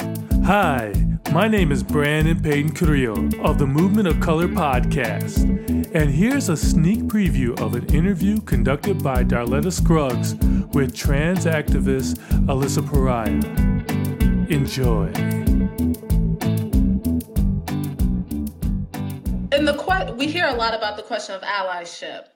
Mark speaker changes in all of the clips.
Speaker 1: Hi, my name is Brandon Payton Carrillo of the Movement of Color podcast, and here's a sneak preview of an interview conducted by Darletta Scruggs with trans activist Alyssa Pariah. Enjoy.
Speaker 2: In the que- we hear a lot about the question of allyship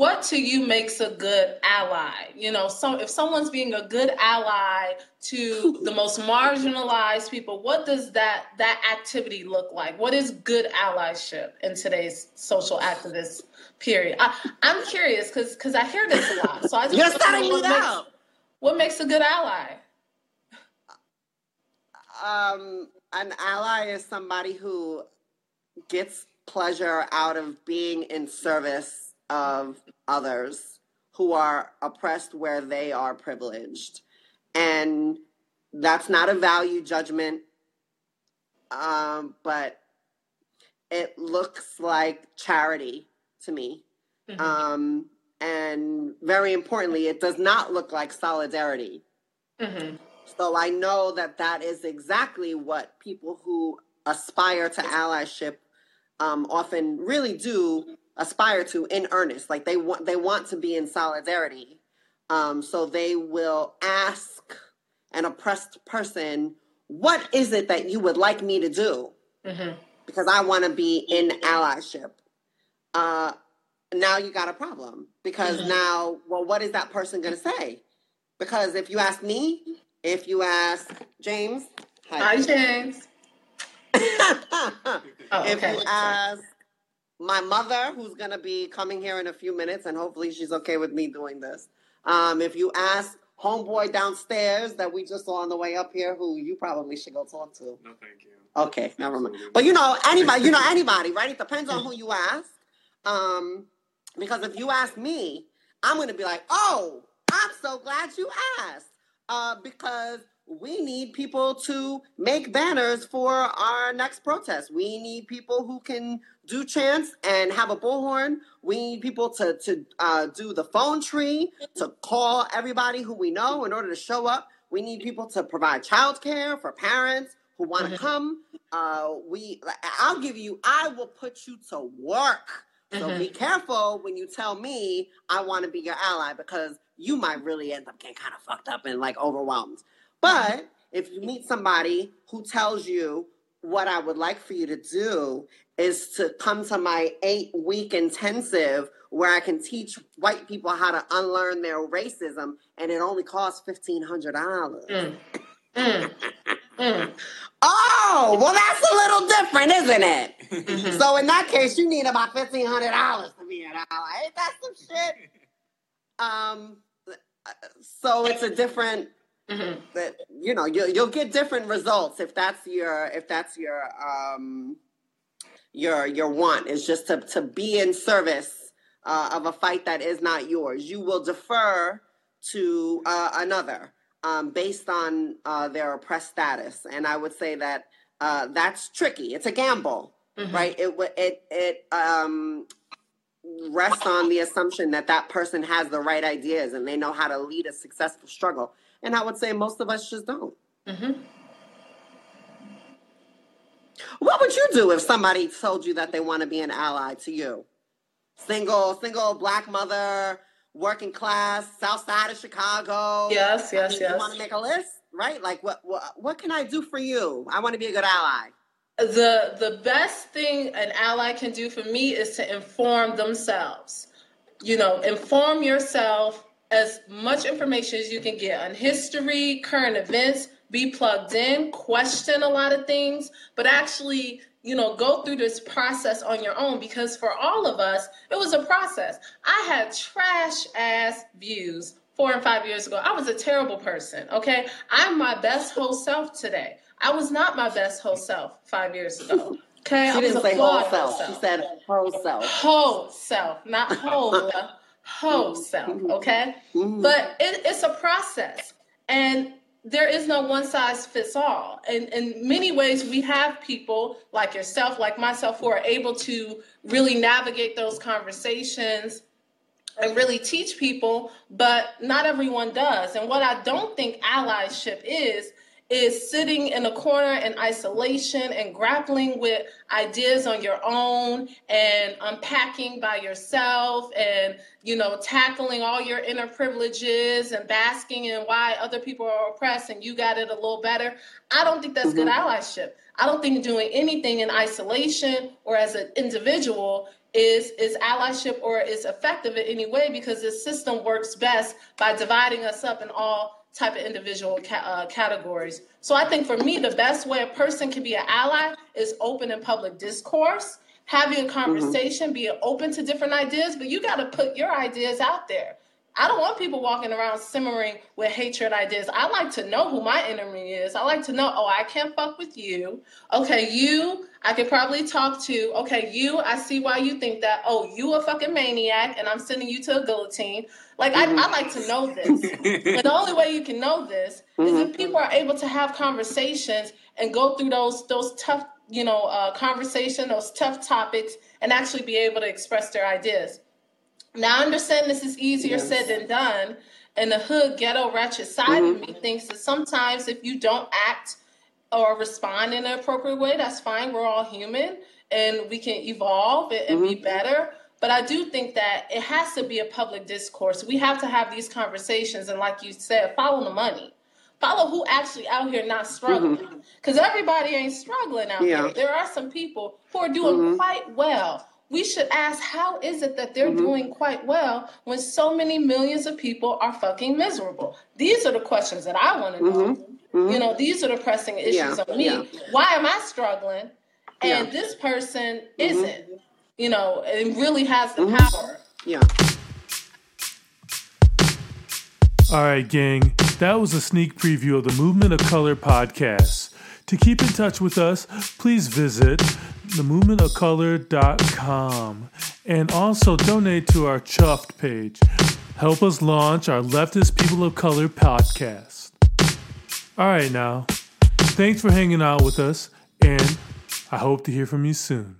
Speaker 2: what to you makes a good ally? You know so if someone's being a good ally to the most marginalized people what does that that activity look like? What is good allyship in today's social activist period? I, am curious because because i hear this a lot. So i just
Speaker 3: you're setting me
Speaker 2: up what makes a good ally?
Speaker 3: Um an ally is somebody who gets pleasure out of being in service of others who are oppressed where they are privileged. And that's not a value judgment, um, but it looks like charity to me. Mm-hmm. Um, and very importantly, it does not look like solidarity. Mm-hmm. So I know that that is exactly what people who aspire to allyship um, often really do aspire to in earnest. Like they want they want to be in solidarity. Um, so they will ask an oppressed person, "What is it that you would like me to do?" Mm-hmm. Because I want to be in allyship. Uh, now you got a problem because mm-hmm. now, well, what is that person going to say? Because if you ask me, if you ask James,
Speaker 2: hi, hi James.
Speaker 3: oh, if you ask my mother, who's going to be coming here in a few minutes, and hopefully she's okay with me doing this. Um, if you ask homeboy downstairs that we just saw on the way up here, who you probably should go talk
Speaker 4: to. No, thank you.
Speaker 3: Okay, never mind. But you know, anybody, you know, anybody, right? It depends on who you ask. Um, because if you ask me, I'm going to be like, oh, I'm so glad you asked. Uh, because we need people to make banners for our next protest. We need people who can do chants and have a bullhorn. We need people to to uh, do the phone tree to call everybody who we know in order to show up. We need people to provide childcare for parents who want to mm-hmm. come. Uh, we, I'll give you. I will put you to work. So mm-hmm. be careful when you tell me I want to be your ally because you might really end up getting kind of fucked up and like overwhelmed. But if you meet somebody who tells you what I would like for you to do is to come to my eight week intensive where I can teach white people how to unlearn their racism and it only costs fifteen hundred dollars. Mm. Mm. mm. Oh, well, that's a little different, isn't it? Mm-hmm. So in that case, you need about fifteen hundred dollars to be an ally. Ain't that some shit? Um, so it's a different Mm-hmm. That you know you'll you'll get different results if that's your if that's your um your your want is just to to be in service uh, of a fight that is not yours. You will defer to uh, another um, based on uh, their oppressed status, and I would say that uh, that's tricky. It's a gamble, mm-hmm. right? It it it um, rests on the assumption that that person has the right ideas and they know how to lead a successful struggle. And I would say most of us just don't. Mm-hmm. What would you do if somebody told you that they want to be an ally to you? Single, single black mother, working class, south side of Chicago.
Speaker 2: Yes, yes, yes.
Speaker 3: You want to make a list, right? Like, what, what, what can I do for you? I want to be a good ally.
Speaker 2: The the best thing an ally can do for me is to inform themselves. You know, inform yourself as much information as you can get on history, current events, be plugged in, question a lot of things, but actually, you know, go through this process on your own because for all of us, it was a process. I had trash ass views four and five years ago. I was a terrible person, okay? I'm my best whole self today. I was not my best whole self five years ago. Okay,
Speaker 3: she
Speaker 2: I
Speaker 3: didn't say whole self. self. She said whole self.
Speaker 2: Whole self, not whole. whole self, mm-hmm. okay? Mm-hmm. But it, it's a process. And there is no one size fits all. And in many ways, we have people like yourself, like myself, who are able to really navigate those conversations and really teach people, but not everyone does. And what I don't think allyship is, is sitting in a corner in isolation and grappling with ideas on your own and unpacking by yourself and you know tackling all your inner privileges and basking in why other people are oppressed and you got it a little better i don't think that's mm-hmm. good allyship i don't think doing anything in isolation or as an individual is is allyship or is effective in any way because the system works best by dividing us up in all type of individual ca- uh, categories. So I think for me, the best way a person can be an ally is open in public discourse, having a mm-hmm. conversation, mm-hmm. being open to different ideas, but you got to put your ideas out there. I don't want people walking around simmering with hatred ideas. I like to know who my enemy is. I like to know, oh, I can't fuck with you. Okay, you, I could probably talk to. Okay, you, I see why you think that. Oh, you a fucking maniac, and I'm sending you to a guillotine. Like mm-hmm. I, I, like to know this. and the only way you can know this mm-hmm. is if people are able to have conversations and go through those those tough, you know, uh, conversation, those tough topics, and actually be able to express their ideas. Now, I understand this is easier yes. said than done. And the hood, ghetto, ratchet side mm-hmm. of me thinks that sometimes if you don't act or respond in an appropriate way, that's fine. We're all human and we can evolve and, mm-hmm. be better. But I do think that it has to be a public discourse. We have to have these conversations. And like you said, follow the money. Follow who actually out here not struggling. Because mm-hmm. everybody ain't struggling out yeah. there. There are some people who are doing mm-hmm. quite well we should ask how is it that they're mm-hmm. doing quite well when so many millions of people are fucking miserable these are the questions that i want to know mm-hmm. Mm-hmm. you know these are the pressing issues yeah. on me yeah. why am i struggling and yeah. this person mm-hmm. isn't you know and really has the mm-hmm. power
Speaker 3: yeah
Speaker 1: all right gang that was a sneak preview of the movement of color podcast to keep in touch with us please visit themovementofcolor.com and also donate to our Chuffed page. Help us launch our Leftist People of Color podcast. All right, now, thanks for hanging out with us, and I hope to hear from you soon.